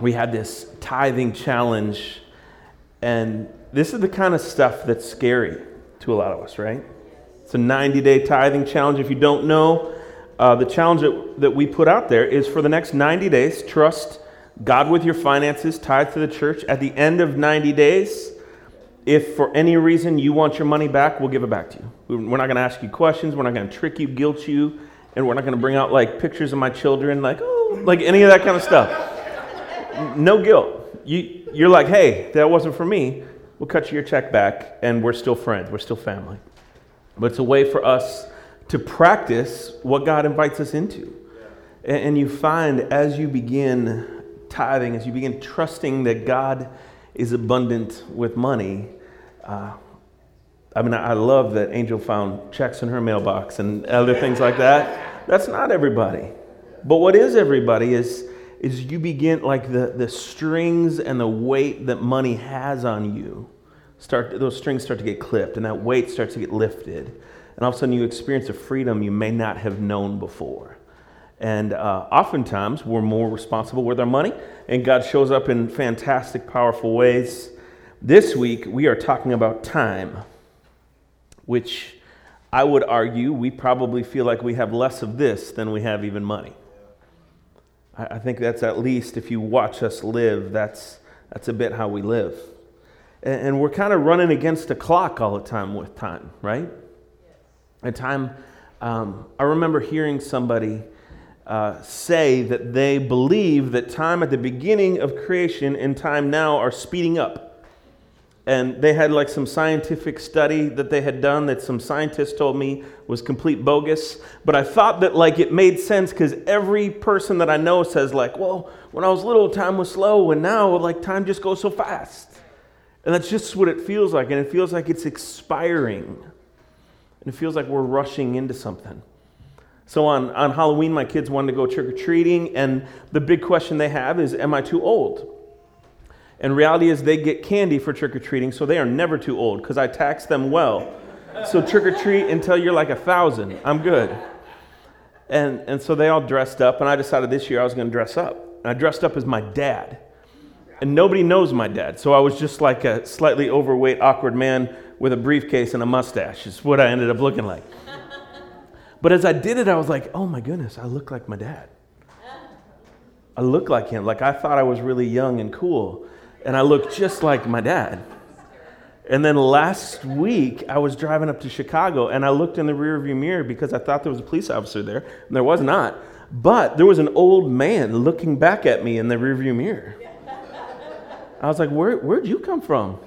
we had this tithing challenge, and this is the kind of stuff that's scary to a lot of us, right? It's a 90 day tithing challenge. If you don't know, uh, the challenge that, that we put out there is for the next 90 days, trust God with your finances, tithe to the church. At the end of 90 days, if for any reason you want your money back, we'll give it back to you. We're not going to ask you questions. We're not going to trick you, guilt you, and we're not going to bring out like pictures of my children, like, oh, like any of that kind of stuff. No guilt. You, you're like, hey, that wasn't for me. We'll cut you your check back, and we're still friends. We're still family. But it's a way for us to practice what God invites us into. And you find as you begin tithing, as you begin trusting that God is abundant with money, uh, I mean, I love that Angel found checks in her mailbox and other things like that. That's not everybody. But what is everybody is, is you begin, like the, the strings and the weight that money has on you, start, those strings start to get clipped and that weight starts to get lifted. And all of a sudden you experience a freedom you may not have known before. And uh, oftentimes, we're more responsible with our money, and God shows up in fantastic, powerful ways. This week, we are talking about time, which I would argue we probably feel like we have less of this than we have even money. I, think that's at least, if you watch us live, that's, that's a bit how we live. And, and we're kind of running against a clock all the time with time, right? And time, um, I remember hearing somebody uh, say that they believe that time at the beginning of creation and time now are speeding up. And they had like some scientific study that they had done that some scientists told me was complete bogus. But I thought that like it made sense because every person that I know says like, well, when I was little, time was slow, and now like time just goes so fast. And that's just what it feels like. And it feels like it's expiring. And it feels like we're rushing into something. So on, on Halloween, my kids wanted to go trick or treating, and the big question they have is, Am I too old? And reality is, they get candy for trick or treating, so they are never too old because I tax them well. So trick or treat until you're like a thousand. I'm good. And, and so they all dressed up, and I decided this year I was going to dress up. And I dressed up as my dad. And nobody knows my dad, so I was just like a slightly overweight, awkward man with a briefcase and a mustache, is what I ended up looking like. But as I did it, I was like, oh my goodness, I look like my dad. I look like him. Like I thought I was really young and cool, and I look just like my dad. And then last week, I was driving up to Chicago and I looked in the rearview mirror because I thought there was a police officer there, and there was not. But there was an old man looking back at me in the rearview mirror. I was like, Where, Where'd you come from?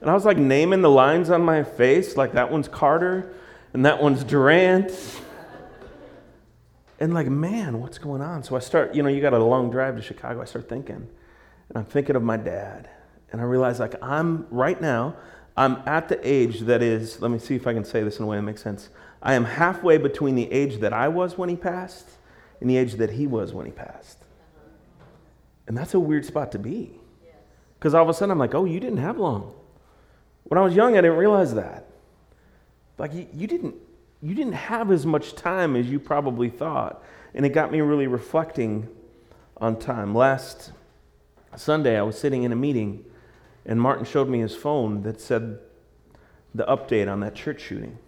And I was like naming the lines on my face, like that one's Carter, and that one's Durant. And like, man, what's going on? So I start, you know, you got a long drive to Chicago. I start thinking, and I'm thinking of my dad. And I realize, like, I'm right now, I'm at the age that is, let me see if I can say this in a way that makes sense. I am halfway between the age that I was when he passed and the age that he was when he passed. And that's a weird spot to be. Because all of a sudden I'm like, oh, you didn't have long. When I was young, I didn't realize that. Like you, you didn't you didn't have as much time as you probably thought. And it got me really reflecting on time. Last Sunday I was sitting in a meeting and Martin showed me his phone that said the update on that church shooting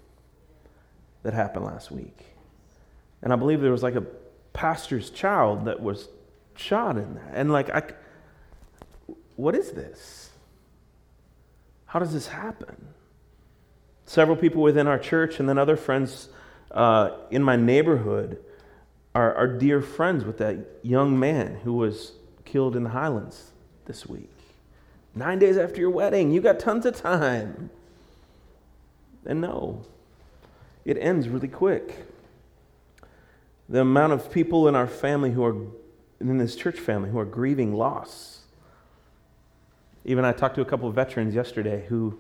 that happened last week. And I believe there was like a pastor's child that was shot in that. And like I what is this? How does this happen? Several people within our church and then other friends uh, in my neighborhood are, are dear friends with that young man who was killed in the Highlands this week. Nine days after your wedding, you got tons of time. And no, it ends really quick. The amount of people in our family who are, in this church family, who are grieving loss. Even I talked to a couple of veterans yesterday who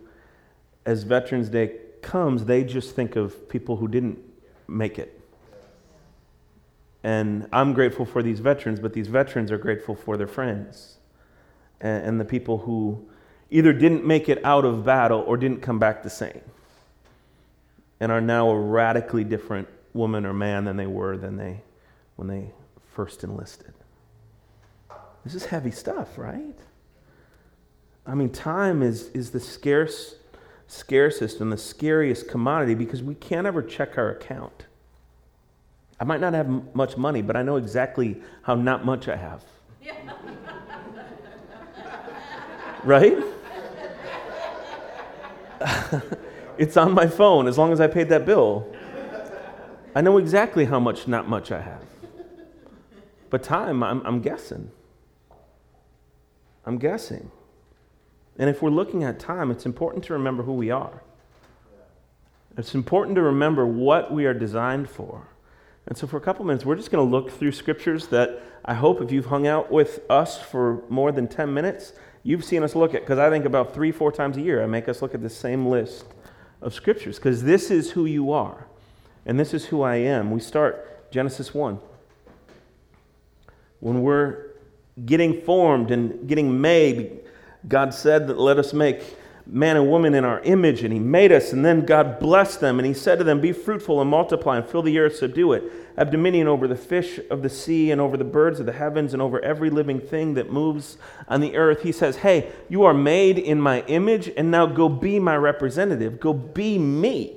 as Veterans Day comes, they just think of people who didn't make it. And I'm grateful for these veterans, but these veterans are grateful for their friends and, and the people who either didn't make it out of battle or didn't come back the same and are now a radically different woman or man than they were than they when they first enlisted. This is heavy stuff, right? I mean, time is, is the scarce, scarcest and the scariest commodity because we can't ever check our account. I might not have much money, but I know exactly how not much I have. right? it's on my phone as long as I paid that bill. I know exactly how much not much I have. But time, I'm, I'm guessing. I'm guessing. And if we're looking at time, it's important to remember who we are. It's important to remember what we are designed for. And so, for a couple minutes, we're just going to look through scriptures that I hope if you've hung out with us for more than 10 minutes, you've seen us look at. Because I think about three, four times a year, I make us look at the same list of scriptures. Because this is who you are, and this is who I am. We start Genesis 1. When we're getting formed and getting made, God said that let us make man and woman in our image, and He made us, and then God blessed them, and He said to them, Be fruitful and multiply, and fill the earth, subdue it. Have dominion over the fish of the sea, and over the birds of the heavens, and over every living thing that moves on the earth. He says, Hey, you are made in my image, and now go be my representative. Go be me.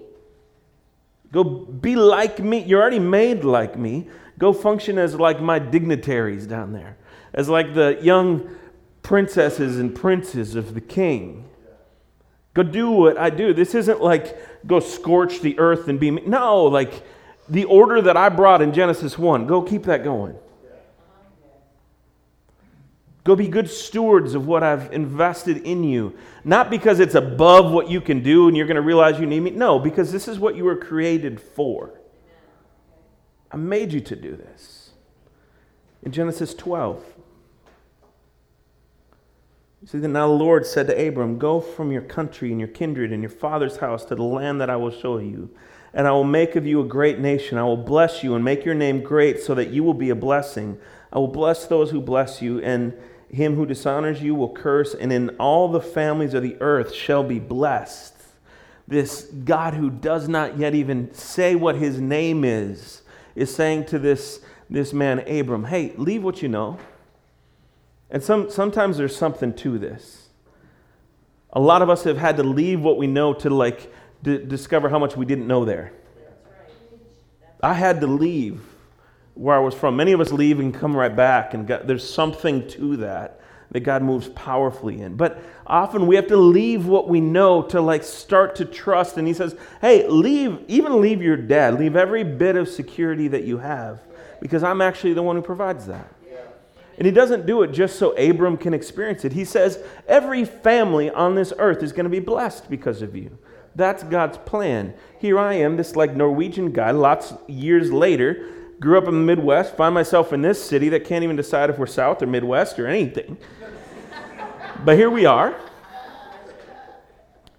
Go be like me. You're already made like me. Go function as like my dignitaries down there, as like the young princesses and princes of the king. Go do what I do. This isn't like go scorch the earth and be me. No, like the order that I brought in Genesis 1, go keep that going. Go be good stewards of what I've invested in you. Not because it's above what you can do and you're going to realize you need me. No, because this is what you were created for. I made you to do this. In Genesis 12, see, that now the Lord said to Abram, Go from your country and your kindred and your father's house to the land that I will show you. And I will make of you a great nation. I will bless you and make your name great so that you will be a blessing. I will bless those who bless you, and him who dishonors you will curse, and in all the families of the earth shall be blessed. This God who does not yet even say what his name is, is saying to this, this man, Abram, Hey, leave what you know and some, sometimes there's something to this. A lot of us have had to leave what we know to like d- discover how much we didn't know there. I had to leave where I was from. Many of us leave and come right back, and God, there's something to that that God moves powerfully in. But often we have to leave what we know to like start to trust. And He says, "Hey, leave, even leave your dad, leave every bit of security that you have, because I'm actually the one who provides that." And he doesn't do it just so Abram can experience it. He says, Every family on this earth is going to be blessed because of you. That's God's plan. Here I am, this like Norwegian guy, lots years later, grew up in the Midwest, find myself in this city that can't even decide if we're South or Midwest or anything. but here we are.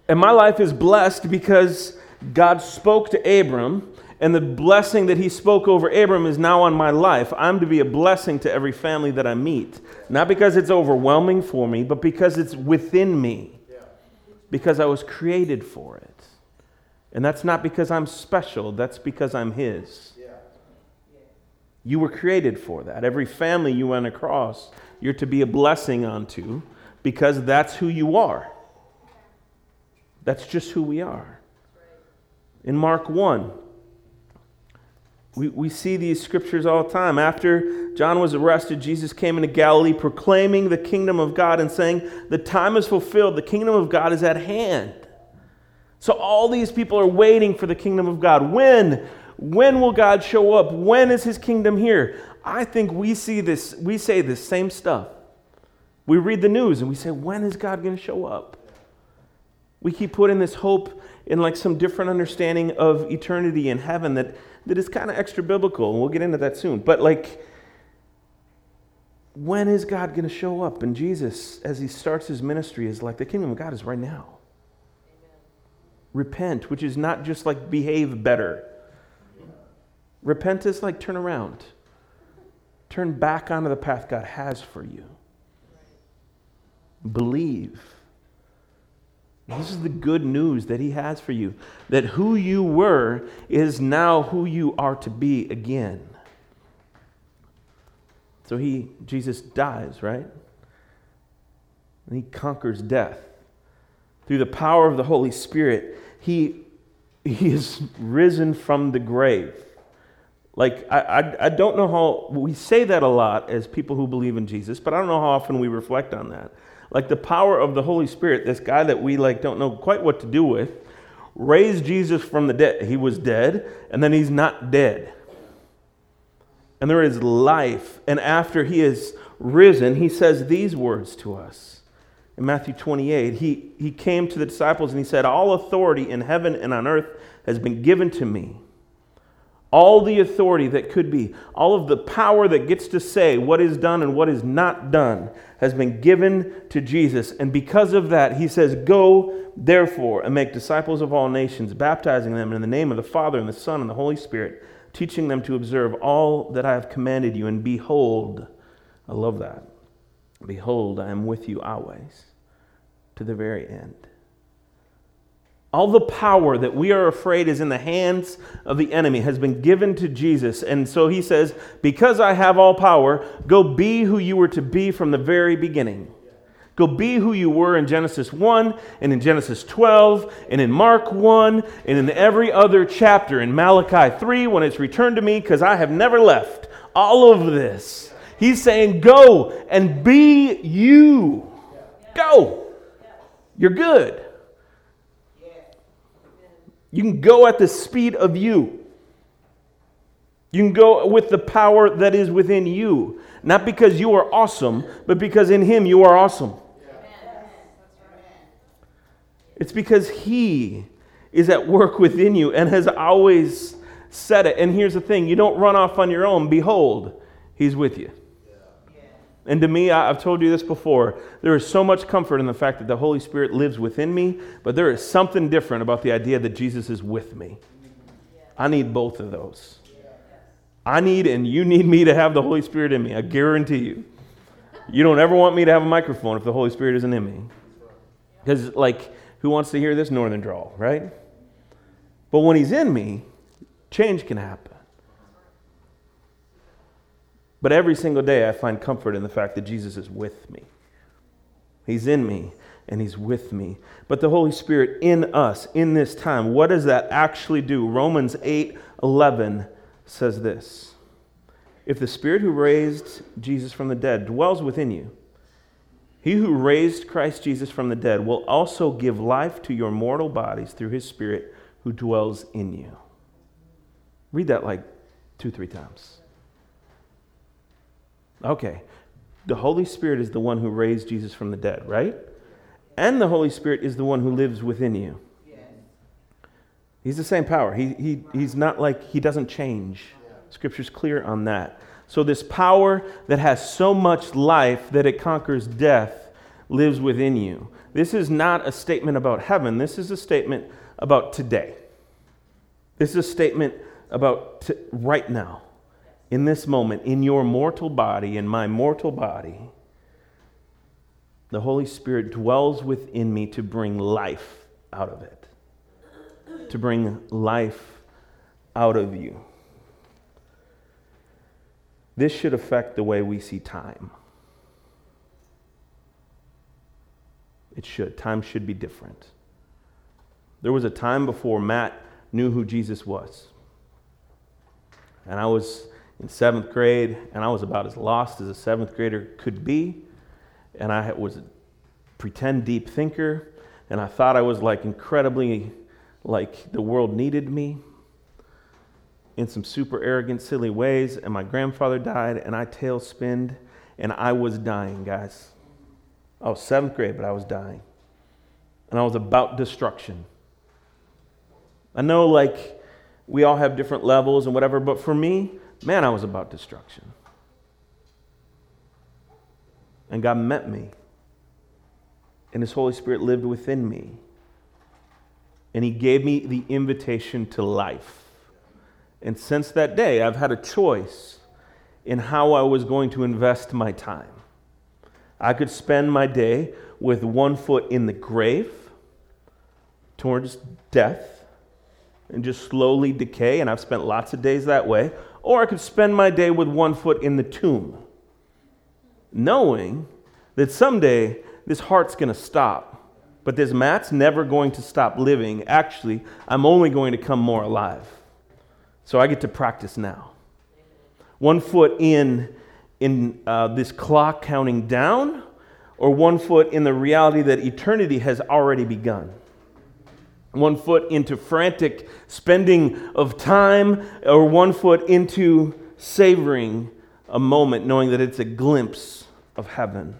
And my life is blessed because God spoke to Abram and the blessing that he spoke over Abram is now on my life. I'm to be a blessing to every family that I meet. Not because it's overwhelming for me, but because it's within me. Because I was created for it. And that's not because I'm special, that's because I'm his. You were created for that. Every family you went across, you're to be a blessing unto because that's who you are. That's just who we are. In Mark 1, we, we see these scriptures all the time. After John was arrested, Jesus came into Galilee proclaiming the kingdom of God and saying, The time is fulfilled, the kingdom of God is at hand. So all these people are waiting for the kingdom of God. When? When will God show up? When is his kingdom here? I think we see this, we say this same stuff. We read the news and we say, When is God going to show up? We keep putting this hope in like some different understanding of eternity and heaven that that is kind of extra biblical, and we'll get into that soon. But like, when is God going to show up? And Jesus, as he starts his ministry, is like, the kingdom of God is right now. Amen. Repent, which is not just like behave better. Repent is like turn around, turn back onto the path God has for you. Believe. This is the good news that He has for you that who you were is now who you are to be again. So he, Jesus dies, right? And he conquers death. Through the power of the Holy Spirit, he, he is risen from the grave. Like, I, I, I don't know how, we say that a lot as people who believe in Jesus, but I don't know how often we reflect on that. Like the power of the Holy Spirit, this guy that we like don't know quite what to do with, raised Jesus from the dead. He was dead, and then he's not dead. And there is life. And after he is risen, he says these words to us. In Matthew 28, he, he came to the disciples and he said, All authority in heaven and on earth has been given to me all the authority that could be, all of the power that gets to say what is done and what is not done has been given to Jesus. And because of that, he says, Go therefore and make disciples of all nations, baptizing them in the name of the Father and the Son and the Holy Spirit, teaching them to observe all that I have commanded you. And behold, I love that. Behold, I am with you always to the very end. All the power that we are afraid is in the hands of the enemy has been given to Jesus. And so he says, Because I have all power, go be who you were to be from the very beginning. Go be who you were in Genesis 1 and in Genesis 12 and in Mark 1 and in every other chapter in Malachi 3 when it's returned to me because I have never left. All of this. He's saying, Go and be you. Go. You're good. You can go at the speed of you. You can go with the power that is within you. Not because you are awesome, but because in Him you are awesome. It's because He is at work within you and has always said it. And here's the thing you don't run off on your own. Behold, He's with you. And to me, I've told you this before, there is so much comfort in the fact that the Holy Spirit lives within me, but there is something different about the idea that Jesus is with me. I need both of those. I need and you need me to have the Holy Spirit in me. I guarantee you. You don't ever want me to have a microphone if the Holy Spirit isn't in me. Because, like, who wants to hear this northern drawl, right? But when He's in me, change can happen. But every single day, I find comfort in the fact that Jesus is with me. He's in me and He's with me. But the Holy Spirit in us, in this time, what does that actually do? Romans 8 11 says this If the Spirit who raised Jesus from the dead dwells within you, he who raised Christ Jesus from the dead will also give life to your mortal bodies through His Spirit who dwells in you. Read that like two, three times. Okay. The Holy Spirit is the one who raised Jesus from the dead, right? And the Holy Spirit is the one who lives within you. He's the same power. He, he, he's not like, he doesn't change. Scripture's clear on that. So, this power that has so much life that it conquers death lives within you. This is not a statement about heaven. This is a statement about today. This is a statement about t- right now in this moment, in your mortal body, in my mortal body, the Holy Spirit dwells within me to bring life out of it, to bring life out of you. This should affect the way we see time. It should. Time should be different. There was a time before Matt knew who Jesus was. And I was in seventh grade, and I was about as lost as a seventh grader could be. And I was a pretend deep thinker, and I thought I was like incredibly, like the world needed me in some super arrogant, silly ways. And my grandfather died, and I tailspinned, and I was dying, guys. I was seventh grade, but I was dying. And I was about destruction. I know, like, we all have different levels and whatever, but for me, Man, I was about destruction. And God met me. And His Holy Spirit lived within me. And He gave me the invitation to life. And since that day, I've had a choice in how I was going to invest my time. I could spend my day with one foot in the grave towards death and just slowly decay, and I've spent lots of days that way or I could spend my day with one foot in the tomb, knowing that someday this heart's going to stop. But this Matt's never going to stop living. Actually, I'm only going to come more alive. So I get to practice now. One foot in in uh, this clock counting down, or one foot in the reality that eternity has already begun. One foot into frantic spending of time, or one foot into savoring a moment, knowing that it's a glimpse of heaven.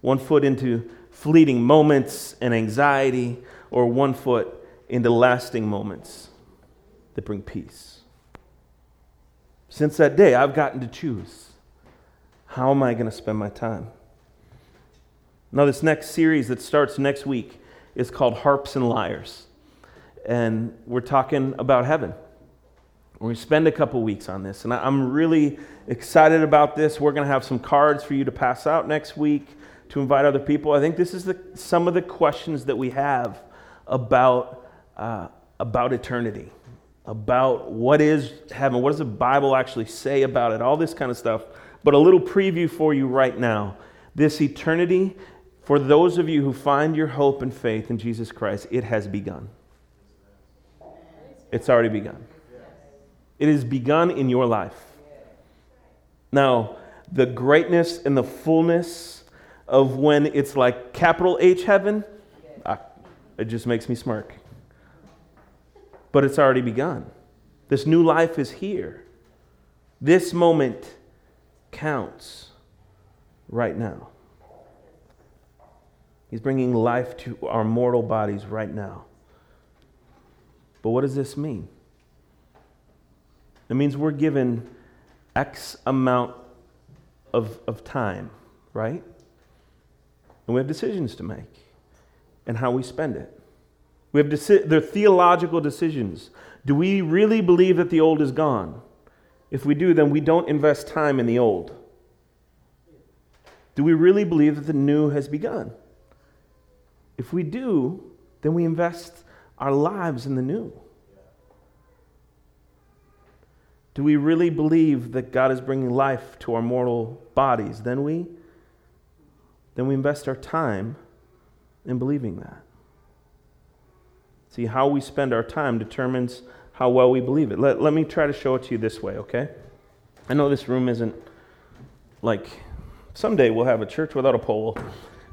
One foot into fleeting moments and anxiety, or one foot into lasting moments that bring peace. Since that day, I've gotten to choose. How am I going to spend my time? Now, this next series that starts next week is called Harps and Lyres. And we're talking about heaven. We're going to spend a couple weeks on this. And I'm really excited about this. We're going to have some cards for you to pass out next week to invite other people. I think this is the, some of the questions that we have about, uh, about eternity, about what is heaven, what does the Bible actually say about it, all this kind of stuff. But a little preview for you right now. This eternity, for those of you who find your hope and faith in Jesus Christ, it has begun. It's already begun. It has begun in your life. Now, the greatness and the fullness of when it's like capital H heaven, ah, it just makes me smirk. But it's already begun. This new life is here. This moment counts right now. He's bringing life to our mortal bodies right now. But what does this mean? It means we're given X amount of, of time, right? And we have decisions to make and how we spend it. We have deci- they're theological decisions. Do we really believe that the old is gone? If we do, then we don't invest time in the old. Do we really believe that the new has begun? If we do, then we invest our lives in the new. Do we really believe that God is bringing life to our mortal bodies? Then we then we invest our time in believing that. See, how we spend our time determines how well we believe it. Let, let me try to show it to you this way, okay? I know this room isn't like someday we'll have a church without a pole.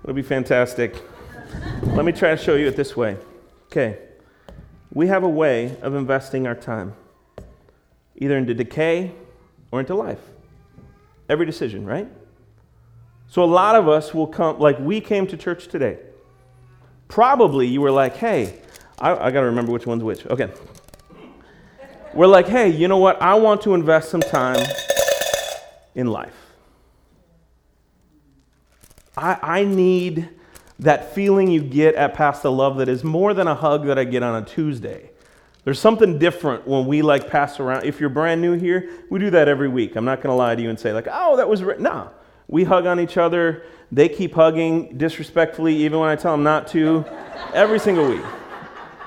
It'll be fantastic. Let me try to show you it this way. Okay. We have a way of investing our time either into decay or into life. Every decision, right? So a lot of us will come, like we came to church today. Probably you were like, hey, I, I got to remember which one's which. Okay we're like, hey, you know what? I want to invest some time in life. I, I need that feeling you get at Pass the Love that is more than a hug that I get on a Tuesday. There's something different when we like pass around. If you're brand new here, we do that every week. I'm not going to lie to you and say, like, oh, that was. Re-. No. We hug on each other. They keep hugging disrespectfully, even when I tell them not to, every single week.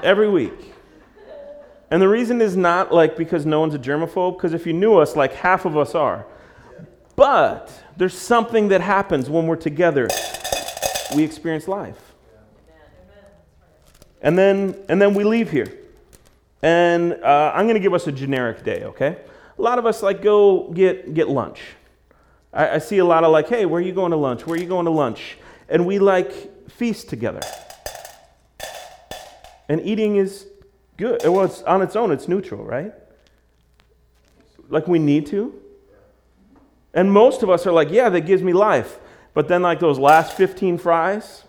Every week. And the reason is not like because no one's a germaphobe, because if you knew us, like half of us are. But there's something that happens when we're together. We experience life. And then, and then we leave here. And uh, I'm going to give us a generic day, okay? A lot of us like go get, get lunch. I, I see a lot of like, hey, where are you going to lunch? Where are you going to lunch? And we like feast together. And eating is good. Well, it's on its own, it's neutral, right? Like we need to. And most of us are like, yeah, that gives me life. But then, like those last 15 fries,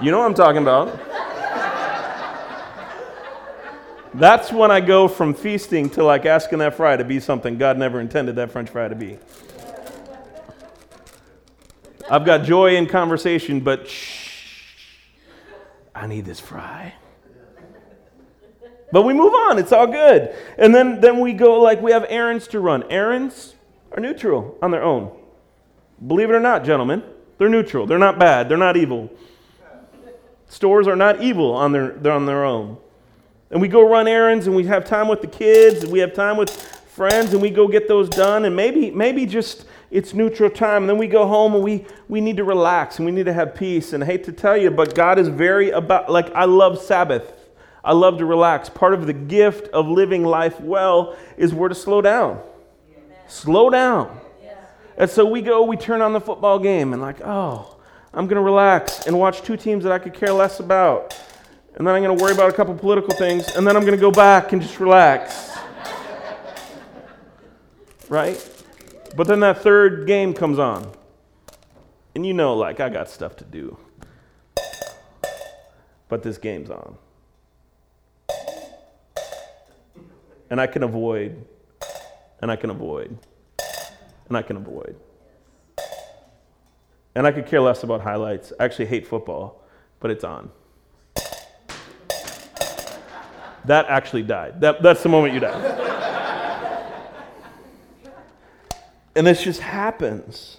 you know what I'm talking about. That's when I go from feasting to like asking that fry to be something God never intended that french fry to be. I've got joy in conversation, but shh, I need this fry. But we move on. It's all good. And then, then we go like we have errands to run. Errands are neutral on their own. Believe it or not, gentlemen, they're neutral. They're not bad. They're not evil. Stores are not evil on their, they're on their own. And we go run errands and we have time with the kids and we have time with friends and we go get those done and maybe maybe just it's neutral time and then we go home and we we need to relax and we need to have peace and I hate to tell you but God is very about like I love Sabbath. I love to relax. Part of the gift of living life well is we're to slow down. Slow down. And so we go, we turn on the football game and like, oh, I'm going to relax and watch two teams that I could care less about. And then I'm going to worry about a couple political things and then I'm going to go back and just relax right? But then that third game comes on. And you know, like, I got stuff to do. But this game's on. And I can avoid, and I can avoid, and I can avoid. And I could care less about highlights. I actually hate football, but it's on. That actually died. That, that's the moment you die. And this just happens.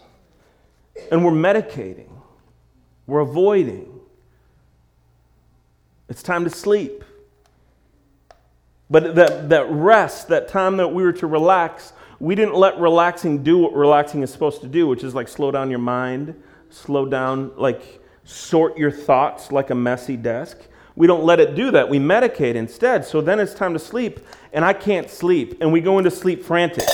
And we're medicating, we're avoiding. It's time to sleep. But that, that rest, that time that we were to relax, we didn't let relaxing do what relaxing is supposed to do, which is like slow down your mind, slow down, like sort your thoughts like a messy desk. We don't let it do that. We medicate instead. So then it's time to sleep, and I can't sleep. And we go into sleep frantic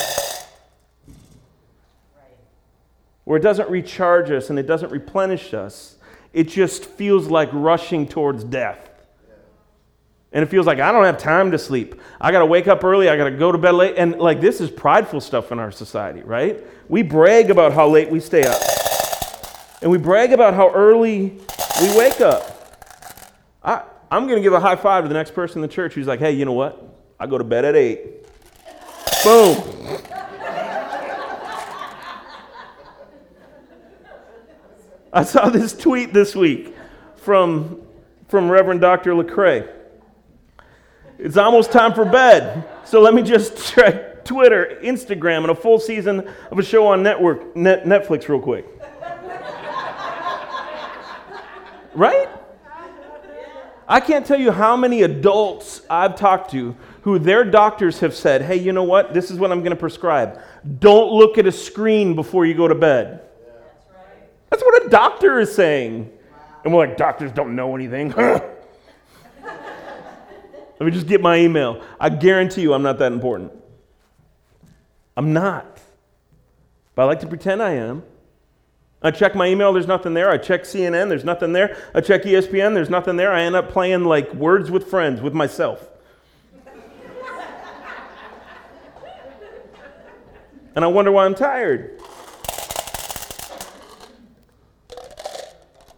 where it doesn't recharge us and it doesn't replenish us. It just feels like rushing towards death. And it feels like I don't have time to sleep. I got to wake up early. I got to go to bed late. And like this is prideful stuff in our society, right? We brag about how late we stay up. And we brag about how early we wake up. I, I'm going to give a high five to the next person in the church who's like, hey, you know what? I go to bed at 8. Boom. I saw this tweet this week from, from Reverend Dr. Lecrae. It's almost time for bed, so let me just check Twitter, Instagram, and a full season of a show on network, net, Netflix real quick. right? I can't tell you how many adults I've talked to who their doctors have said, hey, you know what? This is what I'm going to prescribe. Don't look at a screen before you go to bed. That's what a doctor is saying. And we're like, doctors don't know anything. Let me just get my email. I guarantee you I'm not that important. I'm not. But I like to pretend I am. I check my email, there's nothing there. I check CNN, there's nothing there. I check ESPN, there's nothing there. I end up playing like words with friends with myself. and I wonder why I'm tired.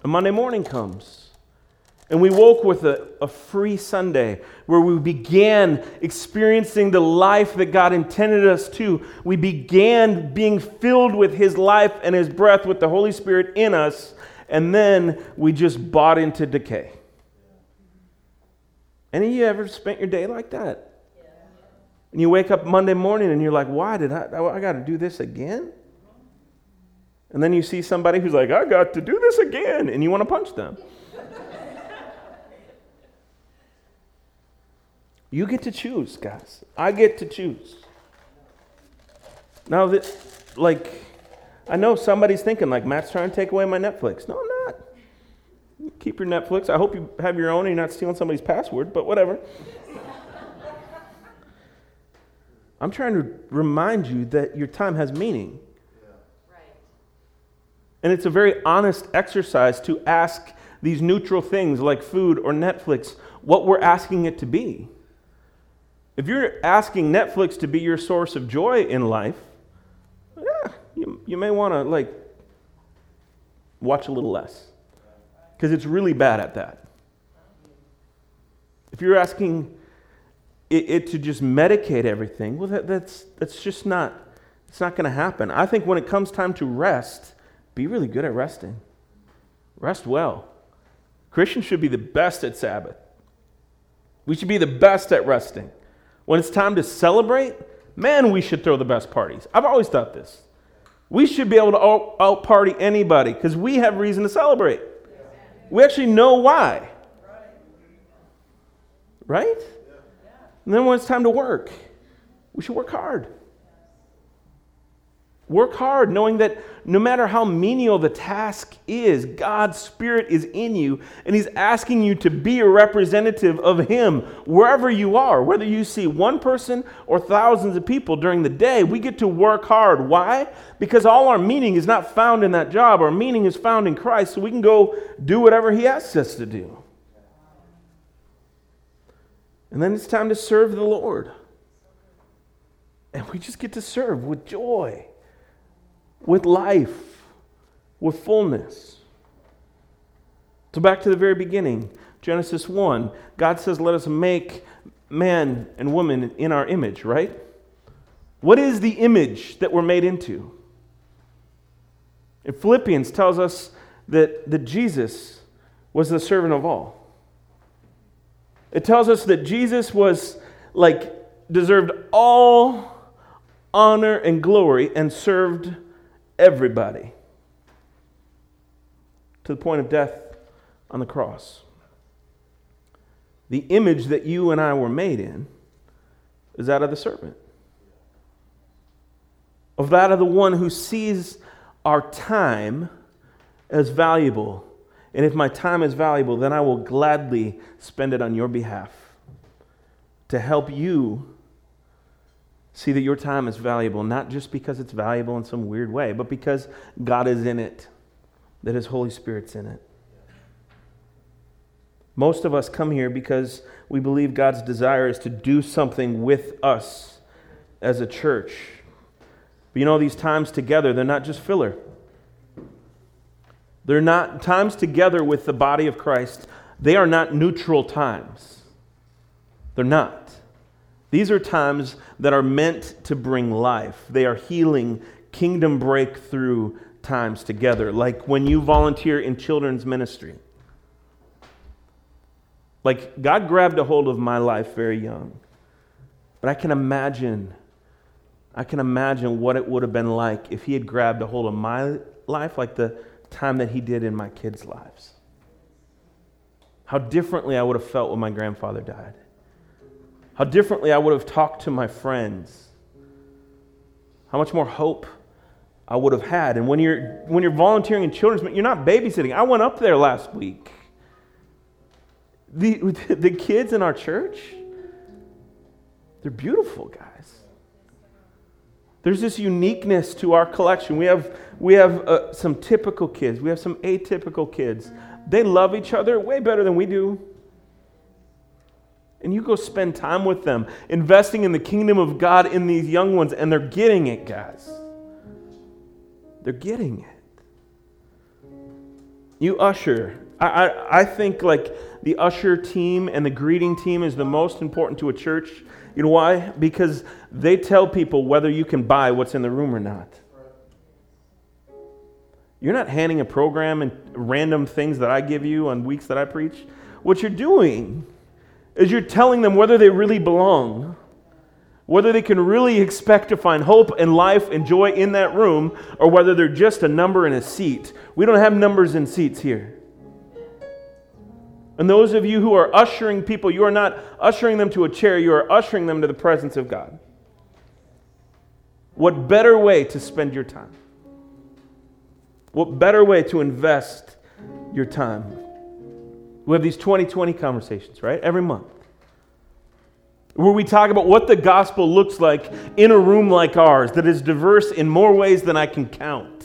And Monday morning comes. And we woke with a, a free Sunday where we began experiencing the life that God intended us to. We began being filled with His life and His breath with the Holy Spirit in us. And then we just bought into decay. Any of you ever spent your day like that? And you wake up Monday morning and you're like, why did I, I got to do this again? And then you see somebody who's like, I got to do this again, and you want to punch them. You get to choose, guys. I get to choose. Now, that, like, I know somebody's thinking, like, Matt's trying to take away my Netflix. No, I'm not. Keep your Netflix. I hope you have your own and you're not stealing somebody's password, but whatever. I'm trying to remind you that your time has meaning. And it's a very honest exercise to ask these neutral things like food or Netflix what we're asking it to be. If you're asking Netflix to be your source of joy in life, yeah, you, you may want to like watch a little less because it's really bad at that. If you're asking it, it to just medicate everything, well, that, that's, that's just not, it's not going to happen. I think when it comes time to rest, be really good at resting. Rest well. Christians should be the best at Sabbath. We should be the best at resting. When it's time to celebrate, man, we should throw the best parties. I've always thought this. We should be able to out, out party anybody because we have reason to celebrate. We actually know why. Right? And then when it's time to work, we should work hard. Work hard, knowing that no matter how menial the task is, God's Spirit is in you, and He's asking you to be a representative of Him wherever you are. Whether you see one person or thousands of people during the day, we get to work hard. Why? Because all our meaning is not found in that job, our meaning is found in Christ, so we can go do whatever He asks us to do. And then it's time to serve the Lord. And we just get to serve with joy with life, with fullness. So, back to the very beginning, Genesis 1, God says, Let us make man and woman in our image, right? What is the image that we're made into? In Philippians tells us that, that Jesus was the servant of all. It tells us that Jesus was like deserved all honor and glory and served everybody to the point of death on the cross. The image that you and I were made in is that of the servant, of that of the one who sees our time as valuable. And if my time is valuable, then I will gladly spend it on your behalf to help you See that your time is valuable, not just because it's valuable in some weird way, but because God is in it, that His Holy Spirit's in it. Most of us come here because we believe God's desire is to do something with us as a church. But you know, these times together, they're not just filler. They're not times together with the body of Christ, they are not neutral times. They're not. These are times that are meant to bring life. They are healing, kingdom breakthrough times together, like when you volunteer in children's ministry. Like, God grabbed a hold of my life very young. But I can imagine, I can imagine what it would have been like if He had grabbed a hold of my life like the time that He did in my kids' lives. How differently I would have felt when my grandfather died how differently I would have talked to my friends, how much more hope I would have had. And when you're, when you're volunteering in children's, you're not babysitting. I went up there last week. The, the kids in our church, they're beautiful, guys. There's this uniqueness to our collection. We have, we have uh, some typical kids, we have some atypical kids. They love each other way better than we do. And you go spend time with them, investing in the kingdom of God in these young ones, and they're getting it, guys. They're getting it. You usher. I, I, I think like the usher team and the greeting team is the most important to a church. You know why? Because they tell people whether you can buy what's in the room or not. You're not handing a program and random things that I give you on weeks that I preach. What you're doing is you're telling them whether they really belong, whether they can really expect to find hope and life and joy in that room, or whether they're just a number in a seat. We don't have numbers in seats here. And those of you who are ushering people, you are not ushering them to a chair, you are ushering them to the presence of God. What better way to spend your time? What better way to invest your time? We have these 2020 conversations, right? Every month. Where we talk about what the gospel looks like in a room like ours that is diverse in more ways than I can count.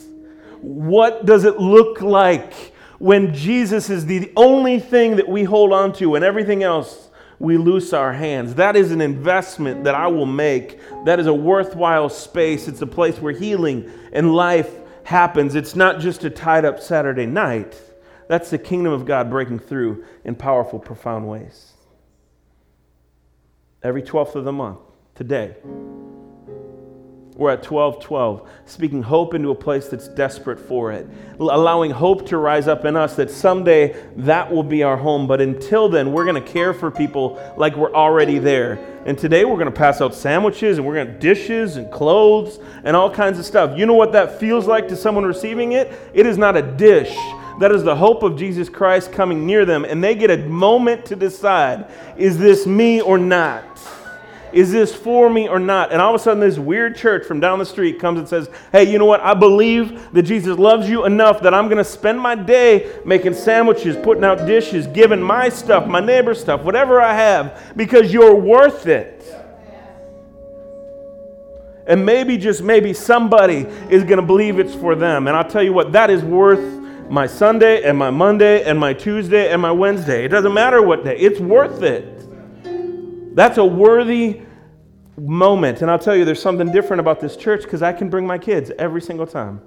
What does it look like when Jesus is the only thing that we hold on to and everything else we loose our hands? That is an investment that I will make. That is a worthwhile space. It's a place where healing and life happens. It's not just a tied up Saturday night. That's the kingdom of God breaking through in powerful, profound ways. Every 12th of the month, today, we're at 1212, speaking hope into a place that's desperate for it, allowing hope to rise up in us that someday that will be our home. But until then, we're going to care for people like we're already there. And today we're going to pass out sandwiches and we're going to dishes and clothes and all kinds of stuff. You know what that feels like to someone receiving it? It is not a dish. That is the hope of Jesus Christ coming near them, and they get a moment to decide is this me or not? Is this for me or not? And all of a sudden, this weird church from down the street comes and says, Hey, you know what? I believe that Jesus loves you enough that I'm going to spend my day making sandwiches, putting out dishes, giving my stuff, my neighbor's stuff, whatever I have, because you're worth it. And maybe, just maybe, somebody is going to believe it's for them. And I'll tell you what, that is worth my Sunday and my Monday and my Tuesday and my Wednesday. It doesn't matter what day, it's worth it. That's a worthy moment. And I'll tell you, there's something different about this church because I can bring my kids every single time.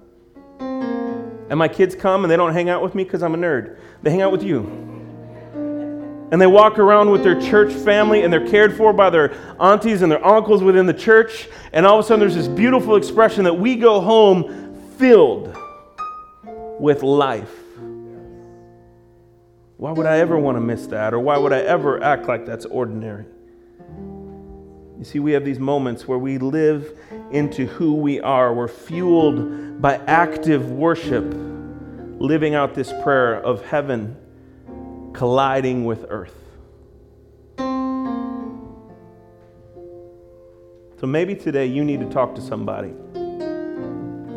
And my kids come and they don't hang out with me because I'm a nerd, they hang out with you and they walk around with their church family and they're cared for by their aunties and their uncles within the church. And all of a sudden, there's this beautiful expression that we go home filled with life. Why would I ever want to miss that? Or why would I ever act like that's ordinary? You see, we have these moments where we live into who we are. We're fueled by active worship, living out this prayer of heaven colliding with earth. So maybe today you need to talk to somebody.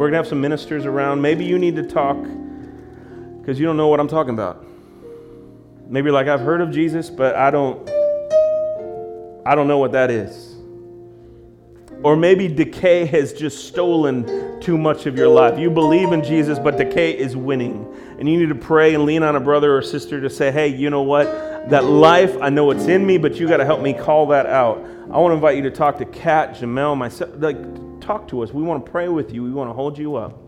We're going to have some ministers around. Maybe you need to talk because you don't know what I'm talking about. Maybe like I've heard of Jesus, but I don't I don't know what that is. Or maybe decay has just stolen too much of your life. You believe in Jesus, but decay is winning. And you need to pray and lean on a brother or sister to say, hey, you know what? That life, I know it's in me, but you got to help me call that out. I want to invite you to talk to Kat, Jamel, myself. Like, talk to us. We want to pray with you. We want to hold you up.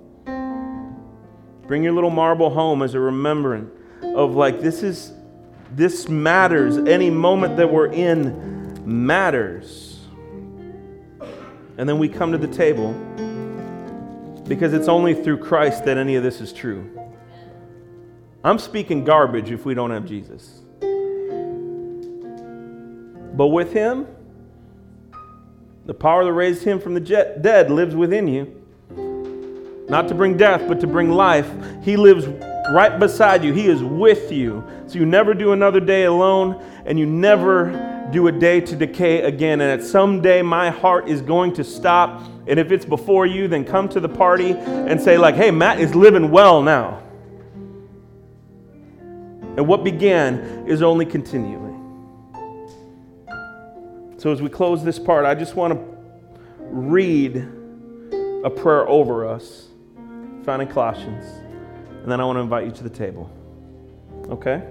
Bring your little marble home as a remembrance of like this is this matters. Any moment that we're in matters. And then we come to the table because it's only through Christ that any of this is true. I'm speaking garbage if we don't have Jesus. But with Him, the power that raised Him from the dead lives within you. Not to bring death, but to bring life. He lives right beside you, He is with you. So you never do another day alone, and you never do a day to decay again. And at some day, my heart is going to stop. And if it's before you, then come to the party and say, like, hey, Matt is living well now. And what began is only continuing. So, as we close this part, I just want to read a prayer over us found in Colossians. And then I want to invite you to the table. Okay?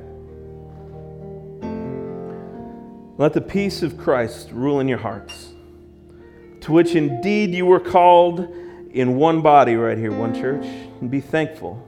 Let the peace of Christ rule in your hearts, to which indeed you were called in one body, right here, one church, and be thankful.